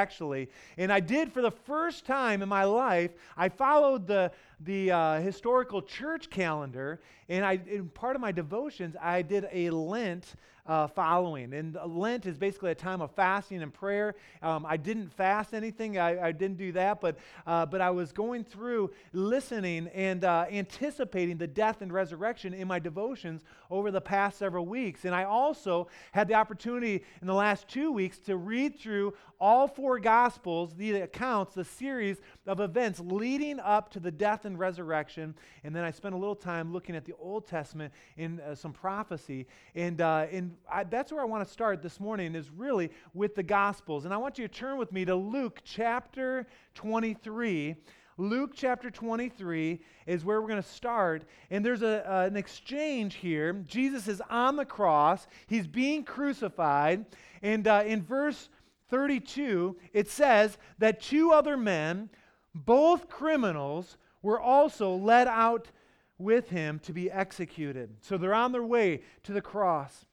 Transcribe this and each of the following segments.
actually. And I did for the first time in my life, I followed the, the uh, historical church calendar. And I, in part of my devotions, I did a Lent uh, following. And Lent is basically a time of fasting and prayer. Um, I didn't fast anything, I, I didn't do that, but, uh, but I was going through listening and uh, anticipating the death and resurrection in my devotions over the past several weeks. And I also had the opportunity in the last two weeks to read through all four Gospels, the accounts, the series of events leading up to the death and resurrection. And then I spent a little time looking at the Old Testament in uh, some prophecy. And, uh, and I, that's where I want to start this morning, is really with the Gospels. And I want you to turn with me to Luke chapter 23. Luke chapter 23 is where we're going to start. And there's a, uh, an exchange here. Jesus is on the cross, he's being crucified. And uh, in verse 32, it says that two other men, both criminals, were also led out with him to be executed. So they're on their way to the cross.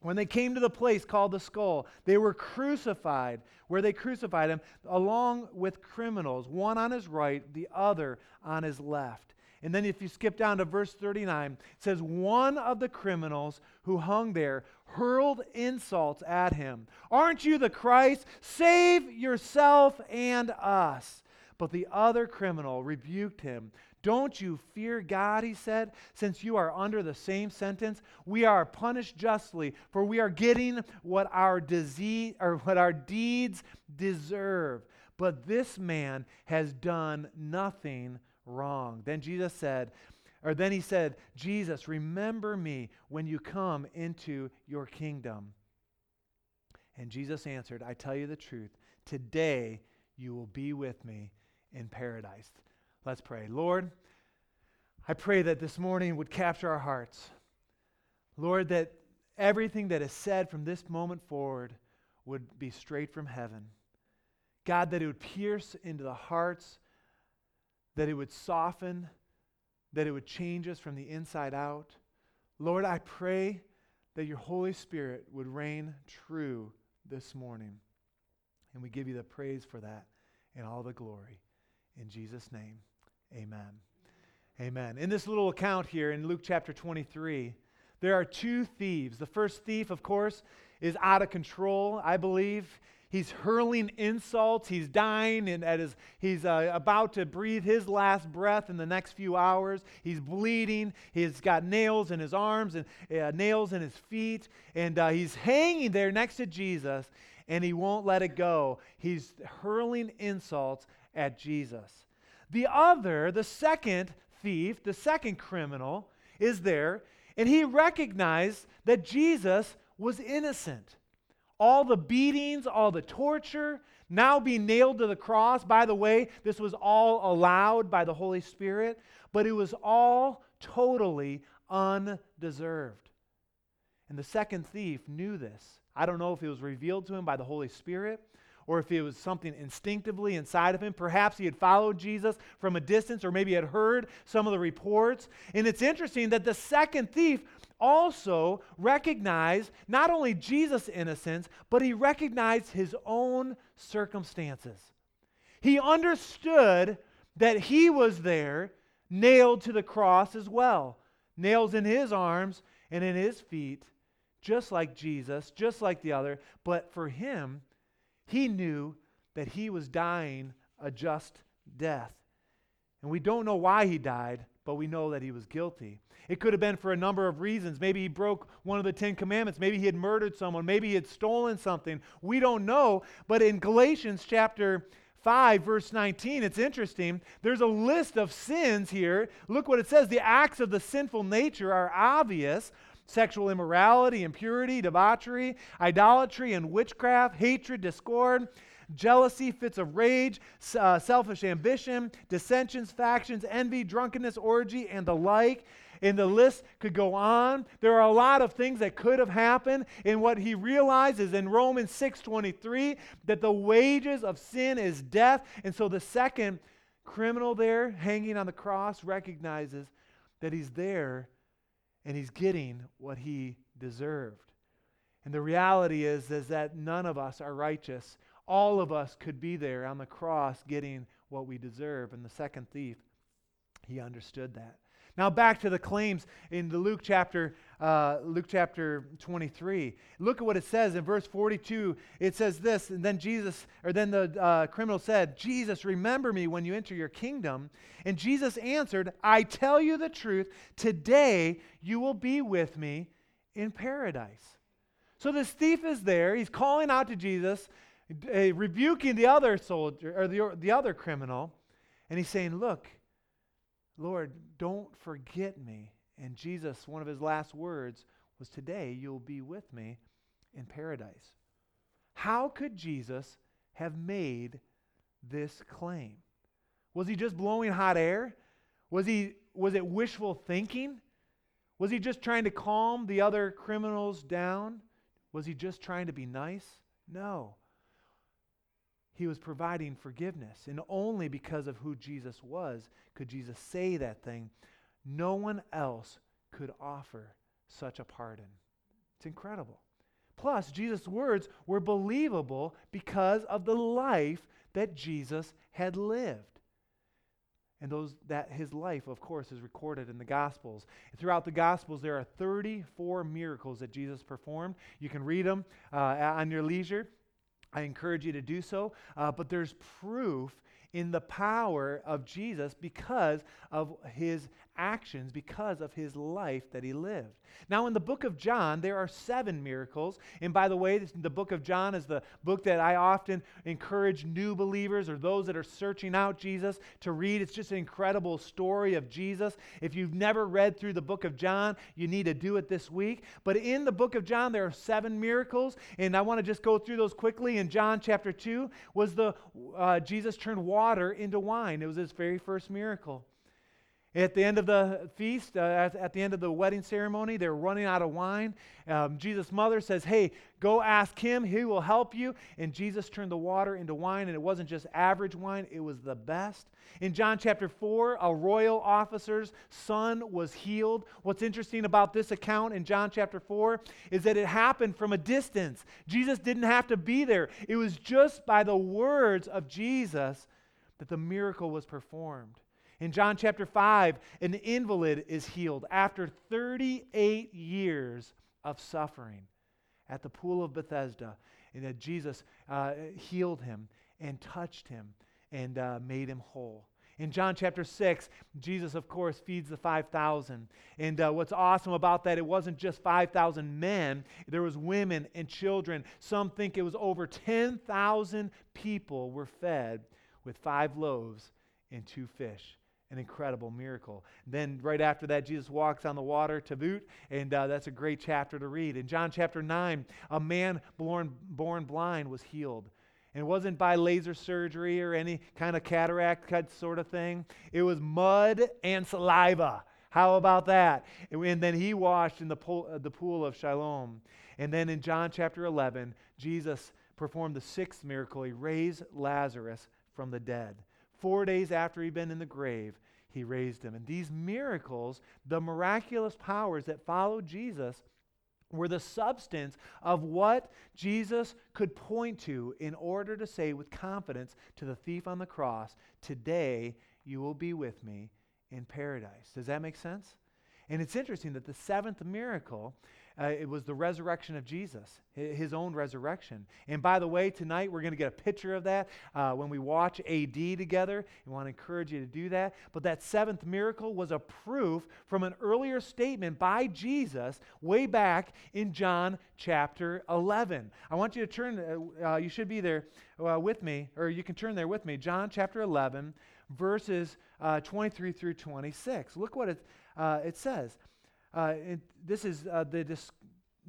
When they came to the place called the skull, they were crucified, where they crucified him, along with criminals, one on his right, the other on his left. And then if you skip down to verse 39, it says, One of the criminals who hung there hurled insults at him. Aren't you the Christ? Save yourself and us. But the other criminal rebuked him. Don't you fear God, he said, since you are under the same sentence? We are punished justly, for we are getting what our disease or what our deeds deserve. But this man has done nothing wrong. Then Jesus said, or then he said, Jesus, remember me when you come into your kingdom. And Jesus answered, I tell you the truth, today you will be with me in paradise. Let's pray. Lord, I pray that this morning would capture our hearts. Lord, that everything that is said from this moment forward would be straight from heaven. God, that it would pierce into the hearts, that it would soften, that it would change us from the inside out. Lord, I pray that your Holy Spirit would reign true this morning. And we give you the praise for that and all the glory. In Jesus' name. Amen. Amen. In this little account here in Luke chapter 23, there are two thieves. The first thief, of course, is out of control, I believe. He's hurling insults. He's dying, and at his, he's uh, about to breathe his last breath in the next few hours. He's bleeding. He's got nails in his arms and uh, nails in his feet, and uh, he's hanging there next to Jesus, and he won't let it go. He's hurling insults at Jesus. The other, the second thief, the second criminal, is there, and he recognized that Jesus was innocent. All the beatings, all the torture, now being nailed to the cross. By the way, this was all allowed by the Holy Spirit, but it was all totally undeserved. And the second thief knew this. I don't know if it was revealed to him by the Holy Spirit or if it was something instinctively inside of him. Perhaps he had followed Jesus from a distance, or maybe had heard some of the reports. And it's interesting that the second thief also recognized not only Jesus' innocence, but he recognized his own circumstances. He understood that he was there, nailed to the cross as well, nails in his arms and in his feet, just like Jesus, just like the other. But for him, he knew that he was dying a just death. And we don't know why he died, but we know that he was guilty. It could have been for a number of reasons. Maybe he broke one of the Ten Commandments. Maybe he had murdered someone. Maybe he had stolen something. We don't know. But in Galatians chapter 5, verse 19, it's interesting. There's a list of sins here. Look what it says. The acts of the sinful nature are obvious sexual immorality, impurity, debauchery, idolatry, and witchcraft, hatred, discord, jealousy, fits of rage, uh, selfish ambition, dissensions, factions, envy, drunkenness, orgy, and the like. And the list could go on. There are a lot of things that could have happened. And what he realizes in Romans 6:23 that the wages of sin is death. And so the second criminal there hanging on the cross recognizes that he's there and he's getting what he deserved. And the reality is, is that none of us are righteous. all of us could be there on the cross getting what we deserve. And the second thief, he understood that. Now back to the claims in the Luke chapter, uh, Luke chapter 23. Look at what it says in verse 42. It says this, and then Jesus, or then the uh, criminal said, "Jesus, remember me when you enter your kingdom." And Jesus answered, "I tell you the truth. Today you will be with me in paradise." So this thief is there. He's calling out to Jesus, uh, rebuking the other soldier or the, the other criminal, and he's saying, "Look." Lord, don't forget me. And Jesus, one of his last words was, Today you'll be with me in paradise. How could Jesus have made this claim? Was he just blowing hot air? Was, he, was it wishful thinking? Was he just trying to calm the other criminals down? Was he just trying to be nice? No. He was providing forgiveness. And only because of who Jesus was could Jesus say that thing. No one else could offer such a pardon. It's incredible. Plus, Jesus' words were believable because of the life that Jesus had lived. And those that his life, of course, is recorded in the Gospels. Throughout the Gospels, there are 34 miracles that Jesus performed. You can read them uh, on your leisure. I encourage you to do so. Uh, but there's proof in the power of Jesus because of his actions, because of his life that he lived. Now, in the book of John, there are seven miracles. And by the way, this, the book of John is the book that I often encourage new believers or those that are searching out Jesus to read. It's just an incredible story of Jesus. If you've never read through the book of John, you need to do it this week. But in the book of John, there are seven miracles. And I want to just go through those quickly. In John chapter 2 was the uh, Jesus turned water into wine. It was his very first miracle. At the end of the feast, uh, at, at, the end of the wedding ceremony, they're running out of wine. Um, Jesus' mother says, Hey, go ask him. He will help you. And Jesus turned the water into wine, and it wasn't just average wine, it was the best. In John chapter 4, a royal officer's son was healed. What's interesting about this account in John chapter 4 is that it happened from a distance. Jesus didn't have to be there, it was just by the words of Jesus that the miracle was performed. In John chapter 5, an invalid is healed after 38 years of suffering at the pool of Bethesda. And that Jesus uh, healed him and touched him and uh, made him whole. In John chapter 6, Jesus, of course, feeds the 5,000. And uh, what's awesome about that, it wasn't just 5,000 men, there was women and children. Some think it was over 10,000 people were fed with five loaves and two fish an incredible miracle. Then, right after that, Jesus walks on the water to boot, and uh, that's a great chapter to read. In John chapter 9, a man born, born blind was healed. And it wasn't by laser surgery or any kind of cataract cut sort of thing, it was mud and saliva. How about that? And then he washed in the pool, uh, the pool of Siloam. And then in John chapter 11, Jesus performed the sixth miracle. He raised Lazarus from the dead. Four days after he'd been in the grave, he raised him. And these miracles, the miraculous powers that followed Jesus, were the substance of what Jesus could point to in order to say with confidence to the thief on the cross, Today you will be with me in paradise. Does that make sense? And it's interesting that the seventh miracle uh, it was the resurrection of Jesus, his own resurrection. And by the way, tonight we're going to get a picture of that uh, when we watch AD together. We want to encourage you to do that. But that seventh miracle was a proof from an earlier statement by Jesus way back in John chapter 11. I want you to turn, uh, uh you should be there uh, with me, or you can turn there with me. John chapter 11, verses uh, 23 through 26. Look what it, it says. Uh, it, this is uh, the this,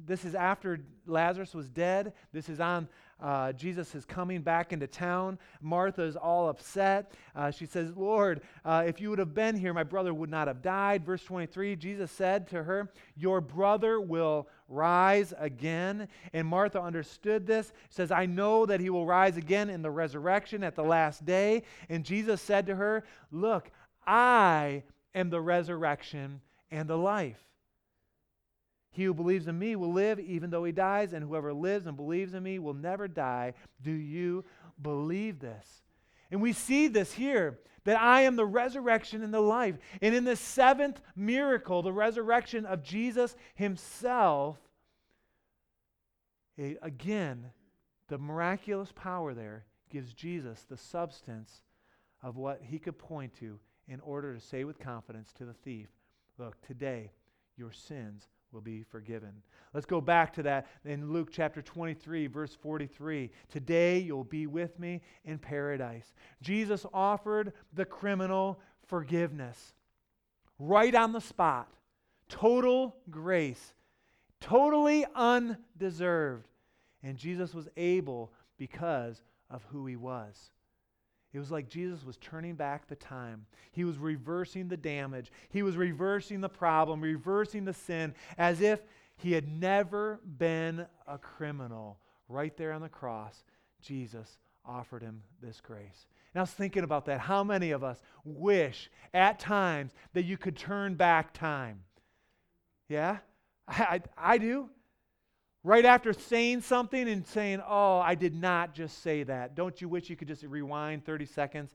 this is after Lazarus was dead. This is on uh, Jesus is coming back into town. Martha is all upset. Uh, she says, Lord, uh, if you would have been here, my brother would not have died. Verse 23, Jesus said to her, Your brother will rise again. And Martha understood this. Says, I know that he will rise again in the resurrection at the last day. And Jesus said to her, Look, I am the resurrection and the life. He who believes in me will live even though he dies, and whoever lives and believes in me will never die. Do you believe this? And we see this here that I am the resurrection and the life. And in the seventh miracle, the resurrection of Jesus himself, again, the miraculous power there gives Jesus the substance of what he could point to in order to say with confidence to the thief, Look, today your sins will be forgiven. Let's go back to that in Luke chapter 23, verse 43. Today you'll be with me in paradise. Jesus offered the criminal forgiveness right on the spot. Total grace, totally undeserved. And Jesus was able because of who he was. It was like Jesus was turning back the time. He was reversing the damage. He was reversing the problem, reversing the sin, as if he had never been a criminal. Right there on the cross, Jesus offered him this grace. And I was thinking about that. How many of us wish at times that you could turn back time? Yeah? I, I, I do. Right after saying something and saying, Oh, I did not just say that. Don't you wish you could just rewind 30 seconds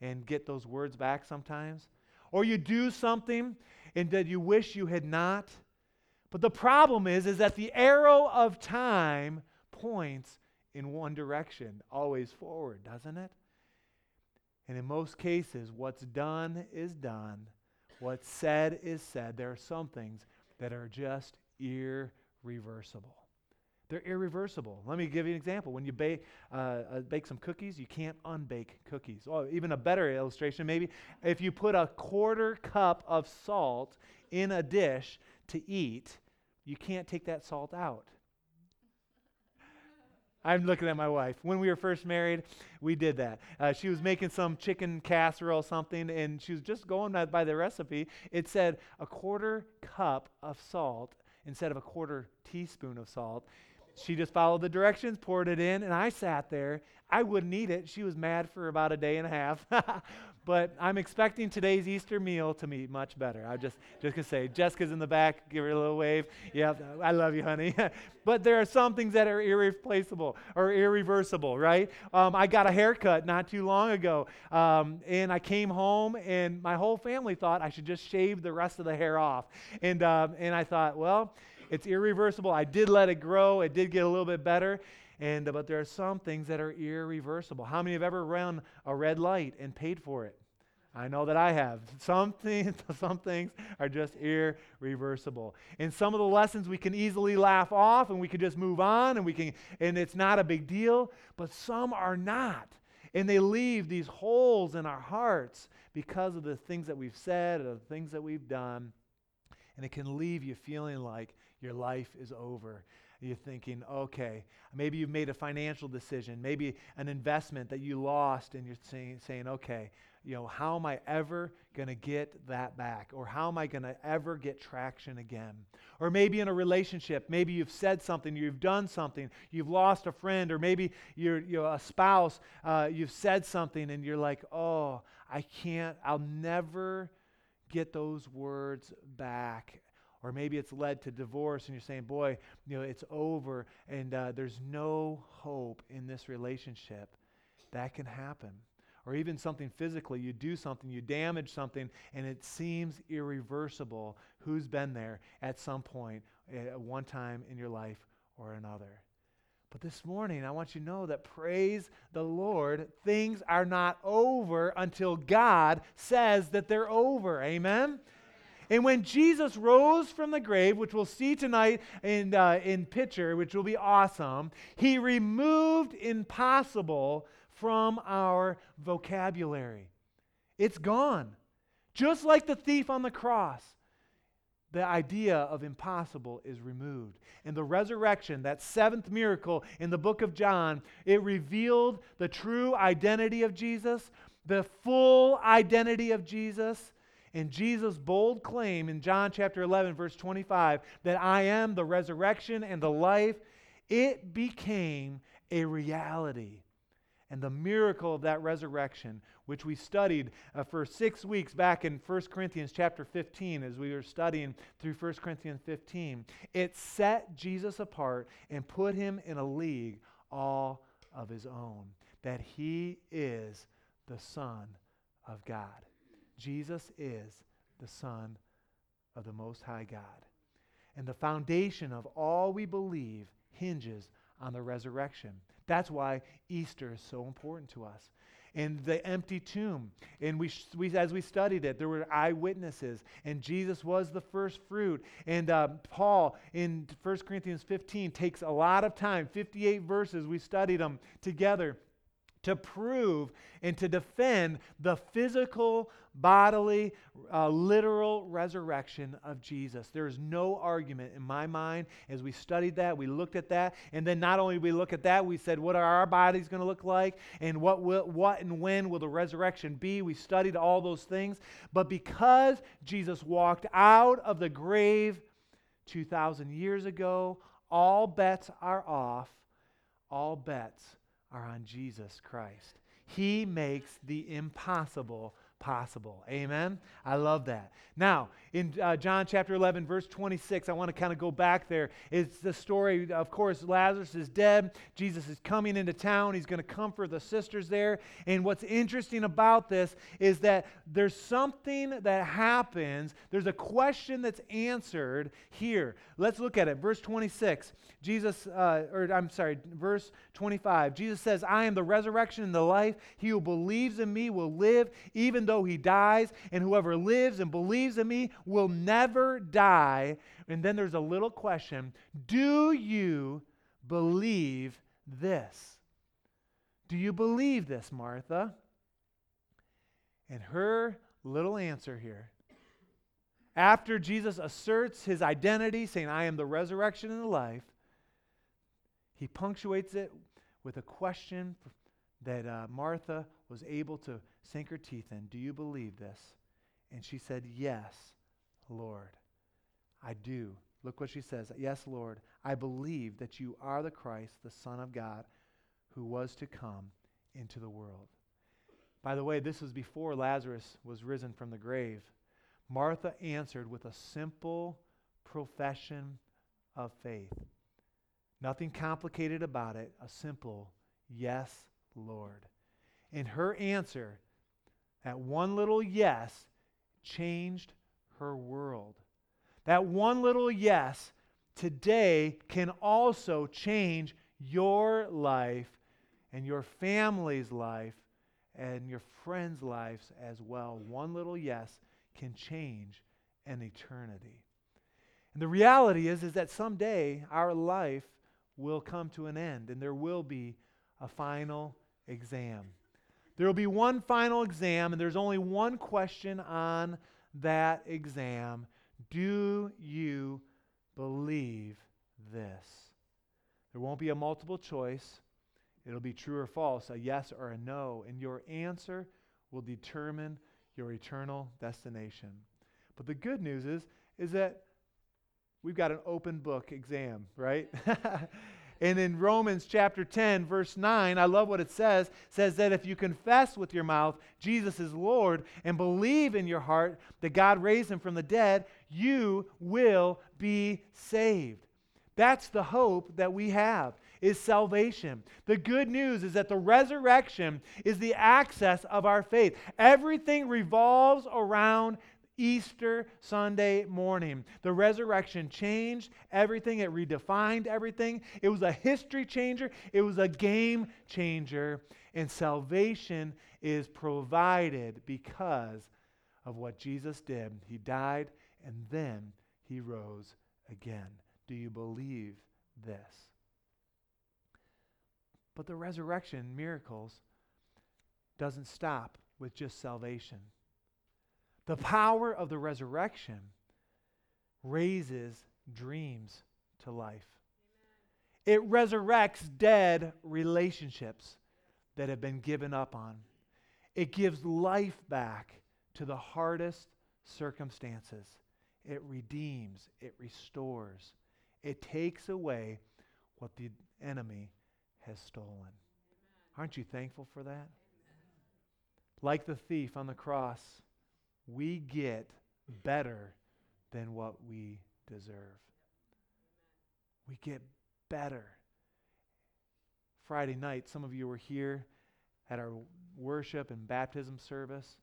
and get those words back sometimes? Or you do something and that you wish you had not. But the problem is, is that the arrow of time points in one direction, always forward, doesn't it? And in most cases, what's done is done. What's said is said. There are some things that are just irreversible. They're irreversible. Let me give you an example. When you bake, uh, uh, bake some cookies, you can't unbake cookies. Or even a better illustration, maybe if you put a quarter cup of salt in a dish to eat, you can't take that salt out. I'm looking at my wife. When we were first married, we did that. Uh, she was making some chicken casserole something, and she was just going by the recipe. It said a quarter cup of salt instead of a quarter teaspoon of salt. She just followed the directions, poured it in, and I sat there. I wouldn't eat it. She was mad for about a day and a half. but I'm expecting today's Easter meal to be much better. I just just gonna say, Jessica's in the back. Give her a little wave. Yeah, I love you, honey. but there are some things that are irreplaceable or irreversible, right? Um, I got a haircut not too long ago, um, and I came home, and my whole family thought I should just shave the rest of the hair off, and um, and I thought, well it's irreversible. I did let it grow. It did get a little bit better. And, uh, but there are some things that are irreversible. How many have ever run a red light and paid for it? I know that I have. Some things, some things are just irreversible. And some of the lessons we can easily laugh off and we can just move on and we can and it's not a big deal, but some are not. And they leave these holes in our hearts because of the things that we've said or the things that we've done. And it can leave you feeling like your life is over. You're thinking, okay, maybe you've made a financial decision, maybe an investment that you lost, and you're saying, saying okay, you know, how am I ever going to get that back? Or how am I going to ever get traction again? Or maybe in a relationship, maybe you've said something, you've done something, you've lost a friend, or maybe you're, you're a spouse, uh, you've said something, and you're like, oh, I can't, I'll never get those words back or maybe it's led to divorce and you're saying, boy, you know, it's over and uh, there's no hope in this relationship. That can happen. Or even something physically, you do something, you damage something, and it seems irreversible. Who's been there at some point, at one time in your life or another? But this morning, I want you to know that praise the Lord, things are not over until God says that they're over. Amen? And when Jesus rose from the grave, which we'll see tonight in, uh, in picture, which will be awesome, he removed impossible from our vocabulary. It's gone. Just like the thief on the cross, the idea of impossible is removed. And the resurrection, that seventh miracle in the book of John, it revealed the true identity of Jesus, the full identity of Jesus and Jesus' bold claim in John chapter 11, verse 25, that I am the resurrection and the life, it became a reality. and the miracle of that resurrection, which we studied uh, for six weeks back in 1 Corinthians chapter 15 as we were studying through 1 Corinthians 15, it set Jesus apart and put him in a league all of his own, that he is the Son of God. Jesus is the Son of the Most High God. And the foundation of all we believe hinges on the resurrection. That's why Easter is so important to us. And the empty tomb, and we, we as we studied it, there were eyewitnesses, and Jesus was the first fruit. And uh, Paul in 1 Corinthians 15 takes a lot of time, 58 verses, we studied them together to prove and to defend the physical, bodily, uh, literal resurrection of Jesus. There is no argument in my mind as we studied that, we looked at that, and then not only we look at that, we said, what are our bodies going to look like, and what, will, what and when will the resurrection be? We studied all those things. But because Jesus walked out of the grave 2,000 years ago, all bets are off. All bets are on Jesus Christ. He makes the impossible possible. Amen? I love that. Now, in uh, John chapter 11, verse 26, I want to kind of go back there. It's the story, of course, Lazarus is dead. Jesus is coming into town. He's going to comfort the sisters there. And what's interesting about this is that there's something that happens. There's a question that's answered here. Let's look at it. Verse 26. Jesus, uh, or I'm sorry, verse 25. Jesus says, I am the resurrection and the life. He who believes in me will live even though he dies, and whoever lives and believes in me will never die. And then there's a little question Do you believe this? Do you believe this, Martha? And her little answer here after Jesus asserts his identity, saying, I am the resurrection and the life, he punctuates it with a question that uh, Martha was able to sink her teeth in. Do you believe this? And she said, Yes, Lord, I do. Look what she says. Yes, Lord, I believe that you are the Christ, the Son of God, who was to come into the world. By the way, this was before Lazarus was risen from the grave. Martha answered with a simple profession of faith. Nothing complicated about it, a simple yes, Lord. And her answer, that one little yes, changed her world. That one little yes today can also change your life and your family's life and your friends' lives as well. One little yes can change an eternity. And the reality is, is that someday our life will come to an end and there will be a final exam. There will be one final exam, and there's only one question on that exam Do you believe this? There won't be a multiple choice. It'll be true or false, a yes or a no, and your answer will determine your eternal destination. But the good news is, is that we've got an open book exam, right? and in Romans chapter 10, verse 9, I love what it says, says that if you confess with your mouth Jesus is Lord and believe in your heart that God raised him from the dead, you will be saved. That's the hope that we have is salvation. The good news is that the resurrection is the access of our faith. Everything revolves around Easter Sunday morning. The resurrection changed everything, it redefined everything. It was a history changer, it was a game changer. And salvation is provided because of what Jesus did. He died and then he rose again. Do you believe this? But the resurrection miracles doesn't stop with just salvation. The power of the resurrection raises dreams to life. It resurrects dead relationships that have been given up on. It gives life back to the hardest circumstances. It redeems, it restores, it takes away what the enemy has stolen. Aren't you thankful for that? Like the thief on the cross, we get better than what we deserve. We get better. Friday night, some of you were here at our worship and baptism service,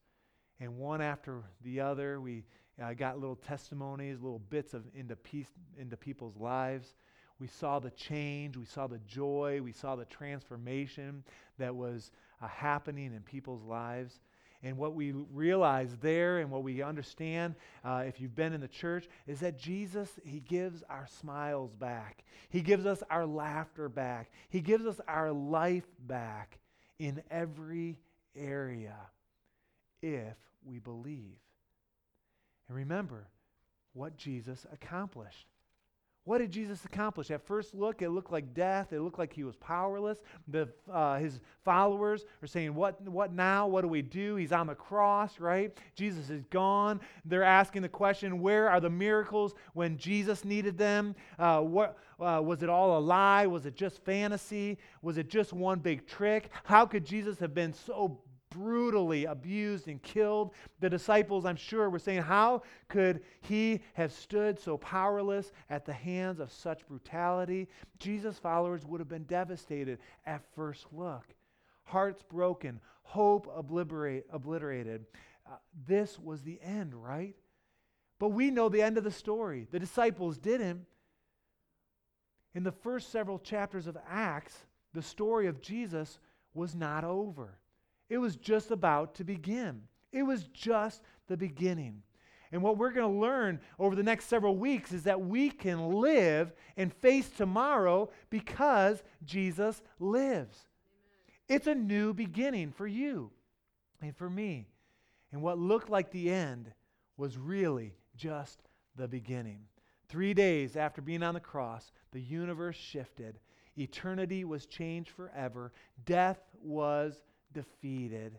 and one after the other, we uh, got little testimonies, little bits of into peace into people's lives. We saw the change, we saw the joy, we saw the transformation that was uh, happening in people's lives. And what we realize there and what we understand, uh, if you've been in the church, is that Jesus, He gives our smiles back. He gives us our laughter back. He gives us our life back in every area if we believe. And remember what Jesus accomplished. What did Jesus accomplish? At first look, it looked like death. It looked like he was powerless. The, uh, his followers are saying, what, what now? What do we do? He's on the cross, right? Jesus is gone. They're asking the question, where are the miracles when Jesus needed them? Uh, what, uh, was it all a lie? Was it just fantasy? Was it just one big trick? How could Jesus have been so brutally abused and killed. The disciples, I'm sure, were saying, How could he have stood so powerless at the hands of such brutality? Jesus' followers would have been devastated at first look. Hearts broken, hope obliterated. Uh, this was the end, right? But we know the end of the story. The disciples didn't. In the first several chapters of Acts, the story of Jesus was not over. It was just about to begin. It was just the beginning. And what we're going to learn over the next several weeks is that we can live and face tomorrow because Jesus lives. Amen. It's a new beginning for you and for me. And what looked like the end was really just the beginning. Three days after being on the cross, the universe shifted. Eternity was changed forever. Death was defeated.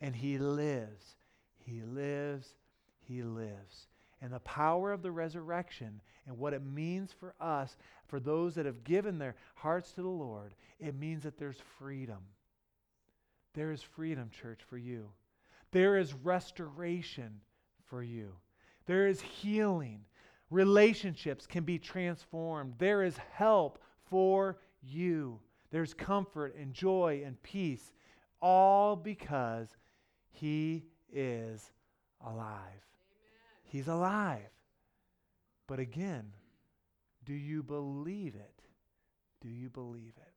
And he lives. He lives. He lives. And the power of the resurrection and what it means for us, for those that have given their hearts to the Lord, it means that there's freedom. There is freedom, church, for you. There is restoration for you. There is healing. Relationships can be transformed. There is help for you. There's comfort and joy and peace all because he is alive. Amen. He's alive. But again, do you believe it? Do you believe it?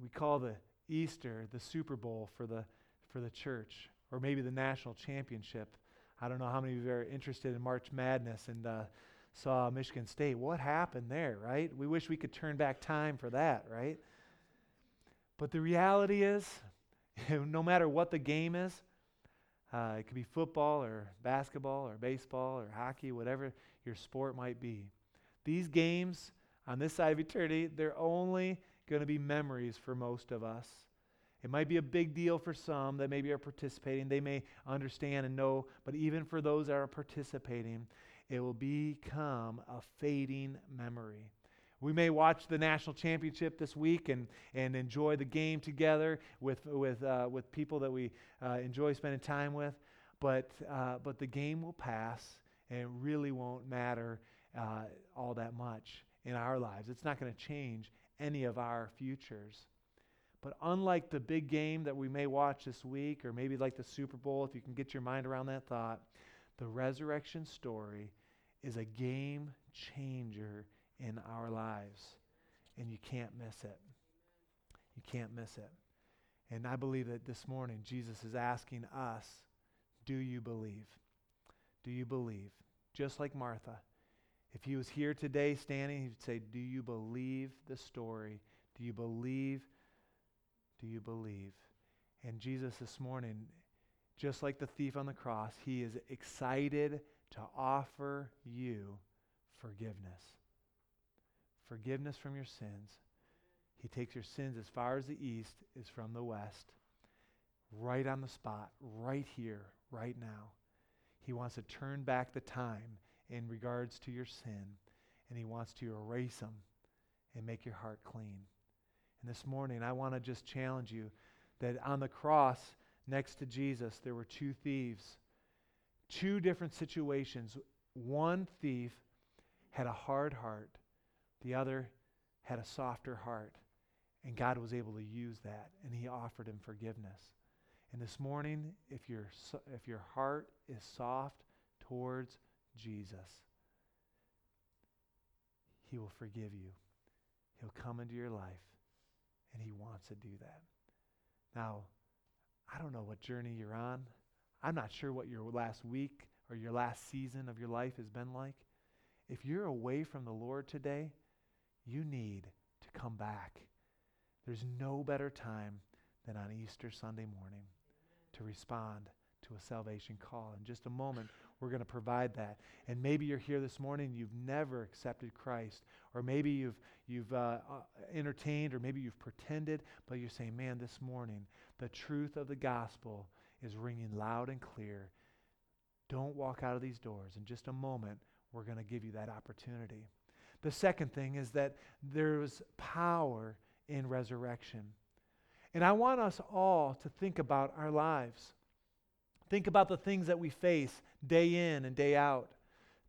We call the Easter the Super Bowl for the for the church, or maybe the national championship. I don't know how many of you are interested in March Madness and uh, saw Michigan State. What happened there, right? We wish we could turn back time for that, right? But the reality is, no matter what the game is, uh, it could be football or basketball or baseball or hockey, whatever your sport might be. These games on this side of eternity, they're only going to be memories for most of us. It might be a big deal for some that maybe are participating. They may understand and know, but even for those that are participating, it will become a fading memory. We may watch the national championship this week and, and enjoy the game together with, with, uh, with people that we uh, enjoy spending time with, but, uh, but the game will pass and it really won't matter uh, all that much in our lives. It's not going to change any of our futures. But unlike the big game that we may watch this week, or maybe like the Super Bowl, if you can get your mind around that thought, the resurrection story is a game changer in our lives. And you can't miss it. You can't miss it. And I believe that this morning Jesus is asking us, do you believe? Do you believe? Just like Martha. If he was here today standing, he'd say, Do you believe the story? Do you believe? Do you believe? And Jesus this morning, just like the thief on the cross, he is excited to offer you forgiveness forgiveness from your sins. He takes your sins as far as the east is from the west, right on the spot, right here, right now. He wants to turn back the time in regards to your sin, and He wants to erase them and make your heart clean. And this morning, I want to just challenge you that on the cross next to Jesus, there were two thieves, two different situations. One thief had a hard heart, the other had a softer heart. And God was able to use that, and He offered him forgiveness. And this morning, if, your if your heart is soft towards Jesus, He will forgive you. He'll come into your life, and He wants to do that. Now, I don't know what journey you're on. I'm not sure what your last week or your last season of your life has been like. If you're away from the Lord today, you need to come back. There's no better time than on Easter Sunday morning to respond to a salvation call. In just a moment, we're going to provide that. And maybe you're here this morning, you've never accepted Christ, or maybe you've, you've uh, uh, entertained, or maybe you've pretended, but you're saying, man, this morning, the truth of the gospel is ringing loud and clear. Don't walk out of these doors. In just a moment, we're going to give you that opportunity. The second thing is that there's power in resurrection. And I want us all to think about our lives. Think about the things that we face day in and day out.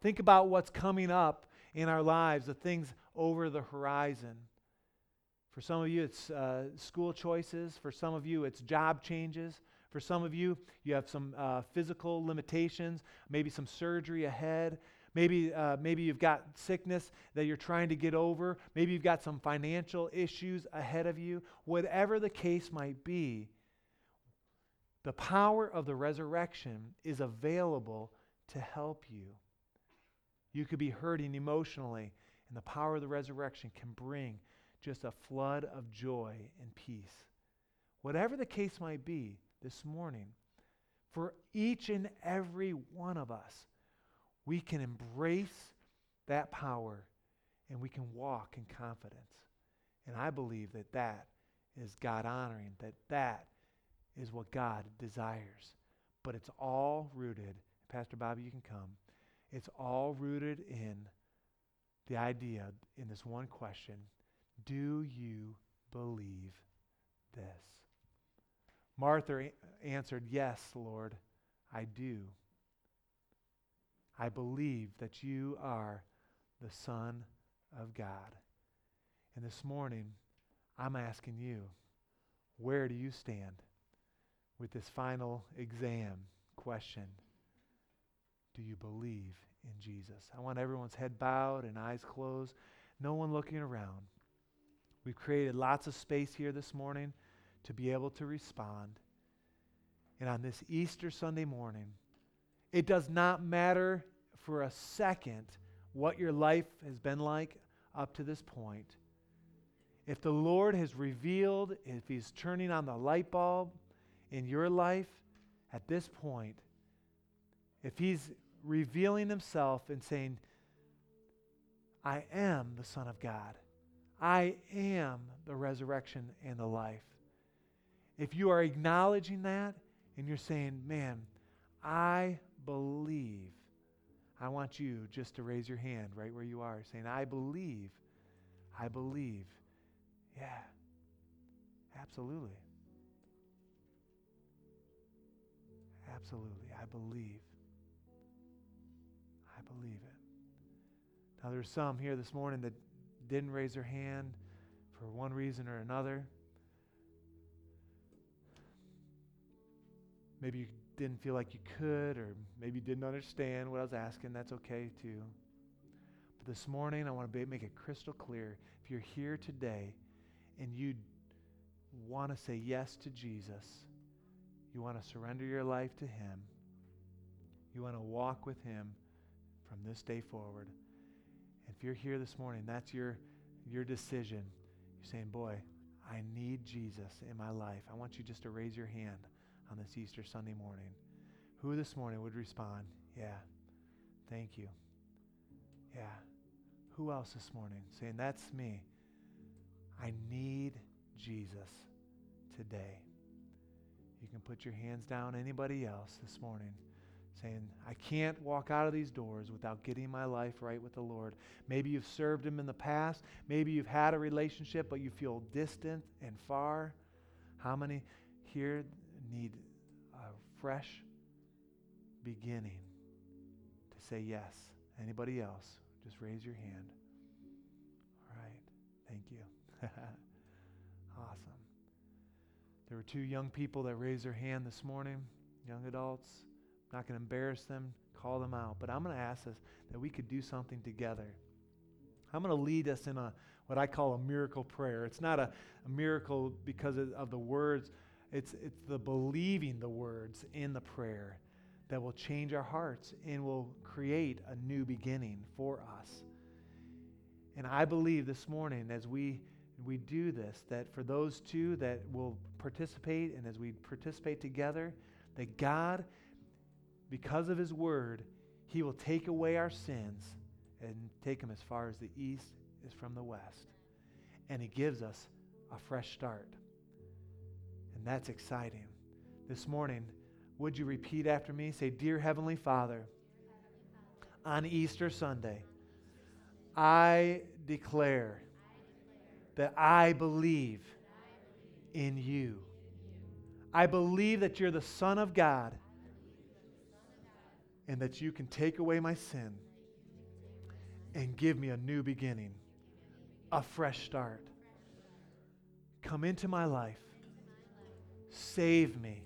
Think about what's coming up in our lives, the things over the horizon. For some of you, it's uh, school choices. For some of you, it's job changes. For some of you, you have some uh, physical limitations, maybe some surgery ahead. Maybe, uh, maybe you've got sickness that you're trying to get over. Maybe you've got some financial issues ahead of you. Whatever the case might be, the power of the resurrection is available to help you. You could be hurting emotionally, and the power of the resurrection can bring just a flood of joy and peace. Whatever the case might be this morning, for each and every one of us, we can embrace that power and we can walk in confidence. And I believe that that is God honoring, that that is what God desires. But it's all rooted, Pastor Bobby, you can come. It's all rooted in the idea, in this one question Do you believe this? Martha answered, Yes, Lord, I do. I believe that you are the Son of God. And this morning, I'm asking you, where do you stand with this final exam question? Do you believe in Jesus? I want everyone's head bowed and eyes closed, no one looking around. We've created lots of space here this morning to be able to respond. And on this Easter Sunday morning, it does not matter for a second what your life has been like up to this point. If the Lord has revealed, if He's turning on the light bulb in your life at this point, if He's revealing Himself and saying, I am the Son of God, I am the resurrection and the life. If you are acknowledging that and you're saying, man, I believe I want you just to raise your hand right where you are, saying, I believe. I believe. Yeah, absolutely. Absolutely. I believe. I believe it. Now, there's some here this morning that didn't raise their hand for one reason or another. Maybe you didn't feel like you could, or maybe didn't understand what I was asking, that's okay too. But this morning, I want to make it crystal clear. If you're here today and you want to say yes to Jesus, you want to surrender your life to Him, you want to walk with Him from this day forward. If you're here this morning, that's your, your decision. You're saying, Boy, I need Jesus in my life. I want you just to raise your hand on this Easter Sunday morning. Who this morning would respond? Yeah. Thank you. Yeah. Who else this morning saying, That's me. I need Jesus today. You can put your hands down. Anybody else this morning saying, I can't walk out of these doors without getting my life right with the Lord. Maybe you've served Him in the past. Maybe you've had a relationship, but you feel distant and far. How many here need a fresh beginning to say yes? Anybody else? Just raise your hand. All right. Thank you. awesome. There were two young people that raised their hand this morning, young adults. I'm not going to embarrass them, call them out, but I'm going to ask us that we could do something together. I'm going to lead us in a what I call a miracle prayer. It's not a, a miracle because of, of the words, it's, it's the believing the words in the prayer that will change our hearts and will create a new beginning for us. And I believe this morning as we we do this that for those two that will participate and as we participate together that God because of his word he will take away our sins and take them as far as the east is from the west. And he gives us a fresh start. And that's exciting. This morning would you repeat after me? Say, Dear Heavenly Father, on Easter Sunday, I declare that I believe in you. I believe that you're the Son of God and that you can take away my sin and give me a new beginning, a fresh start. Come into my life, save me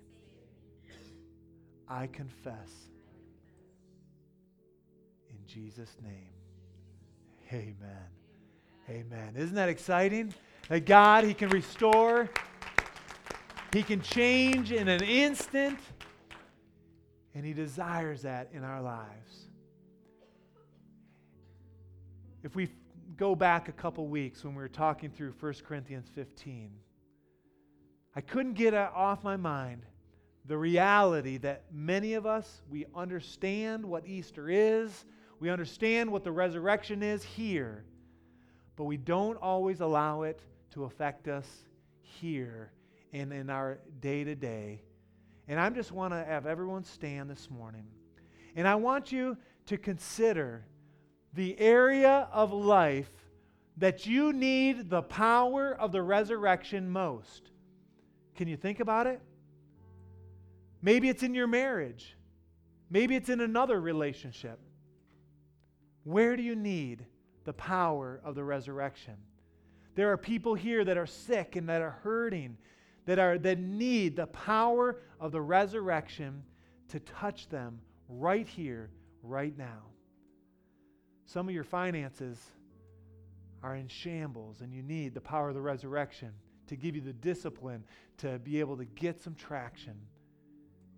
I confess. In Jesus' name. Amen. Amen. Isn't that exciting? That God, He can restore, He can change in an instant, and He desires that in our lives. If we go back a couple weeks when we were talking through 1 Corinthians 15, I couldn't get off my mind the reality that many of us, we understand what Easter is, we understand what the resurrection is here, but we don't always allow it to affect us here and in our day to day. And I just want to have everyone stand this morning. And I want you to consider the area of life that you need the power of the resurrection most. Can you think about it? Maybe it's in your marriage. Maybe it's in another relationship. Where do you need the power of the resurrection? There are people here that are sick and that are hurting, that, are, that need the power of the resurrection to touch them right here, right now. Some of your finances are in shambles, and you need the power of the resurrection to give you the discipline to be able to get some traction.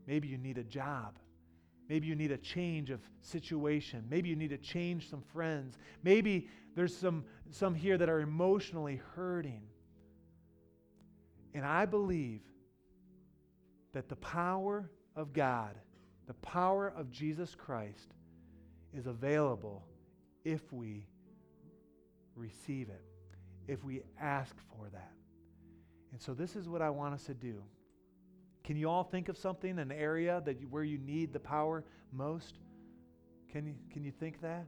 Maybe you need a job. Maybe you need a change of situation. Maybe you need to change some friends. Maybe there's some, some here that are emotionally hurting. And I believe that the power of God, the power of Jesus Christ, is available if we receive it, if we ask for that. And so, this is what I want us to do. Can you all think of something, an area that you, where you need the power most? Can you, can you think that?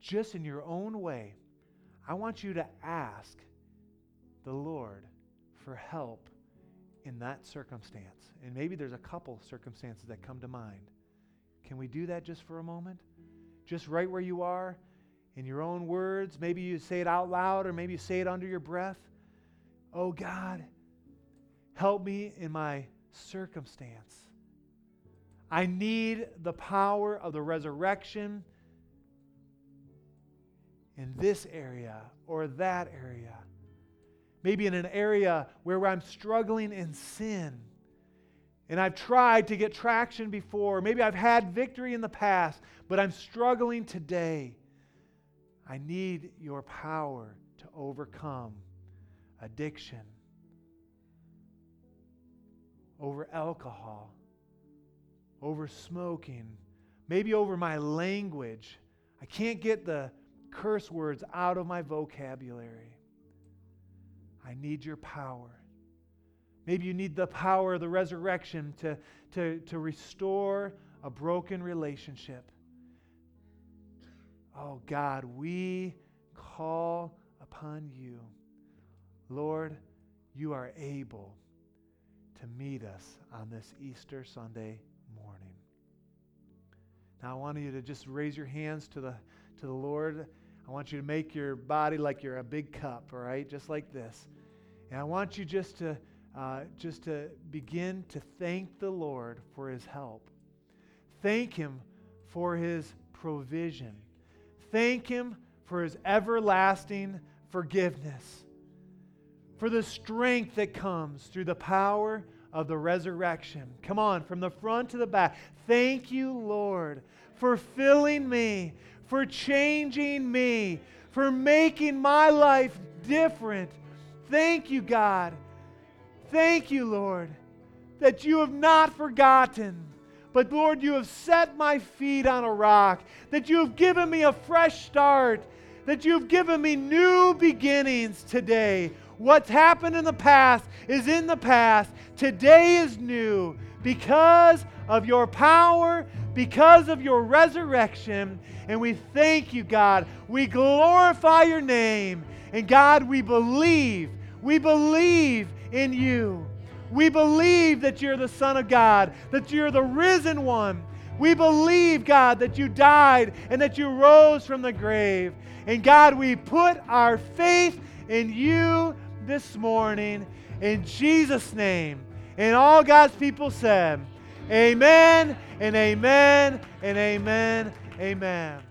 Just in your own way, I want you to ask the Lord for help in that circumstance. And maybe there's a couple circumstances that come to mind. Can we do that just for a moment? Just right where you are, in your own words. Maybe you say it out loud, or maybe you say it under your breath. Oh God, Help me in my circumstance. I need the power of the resurrection in this area or that area. Maybe in an area where I'm struggling in sin. And I've tried to get traction before. Maybe I've had victory in the past, but I'm struggling today. I need your power to overcome addiction over alcohol, over smoking, maybe over my language. I can't get the curse words out of my vocabulary. I need your power. Maybe you need the power of the resurrection to, to, to restore a broken relationship. Oh God, we call upon you. Lord, you are able to meet us on this Easter Sunday morning. Now, I want you to just raise your hands to the, to the Lord. I want you to make your body like you're a big cup, all right? Just like this. And I want you just to, uh, just to begin to thank the Lord for his help. Thank him for his provision. Thank him for his everlasting forgiveness. For the strength that comes through the power of the resurrection. Come on, from the front to the back. Thank you, Lord, for filling me, for changing me, for making my life different. Thank you, God. Thank you, Lord, that you have not forgotten. But Lord, you have set my feet on a rock, that you have given me a fresh start, that you've given me new beginnings today. What's happened in the past is in the past. Today is new because of your power, because of your resurrection. And we thank you, God. We glorify your name. And God, we believe, we believe in you. We believe that you're the Son of God, that you're the risen one. We believe, God, that you died and that you rose from the grave. And God, we put our faith in you this morning in Jesus' name. And all God's people said, Amen and amen and amen. Amen.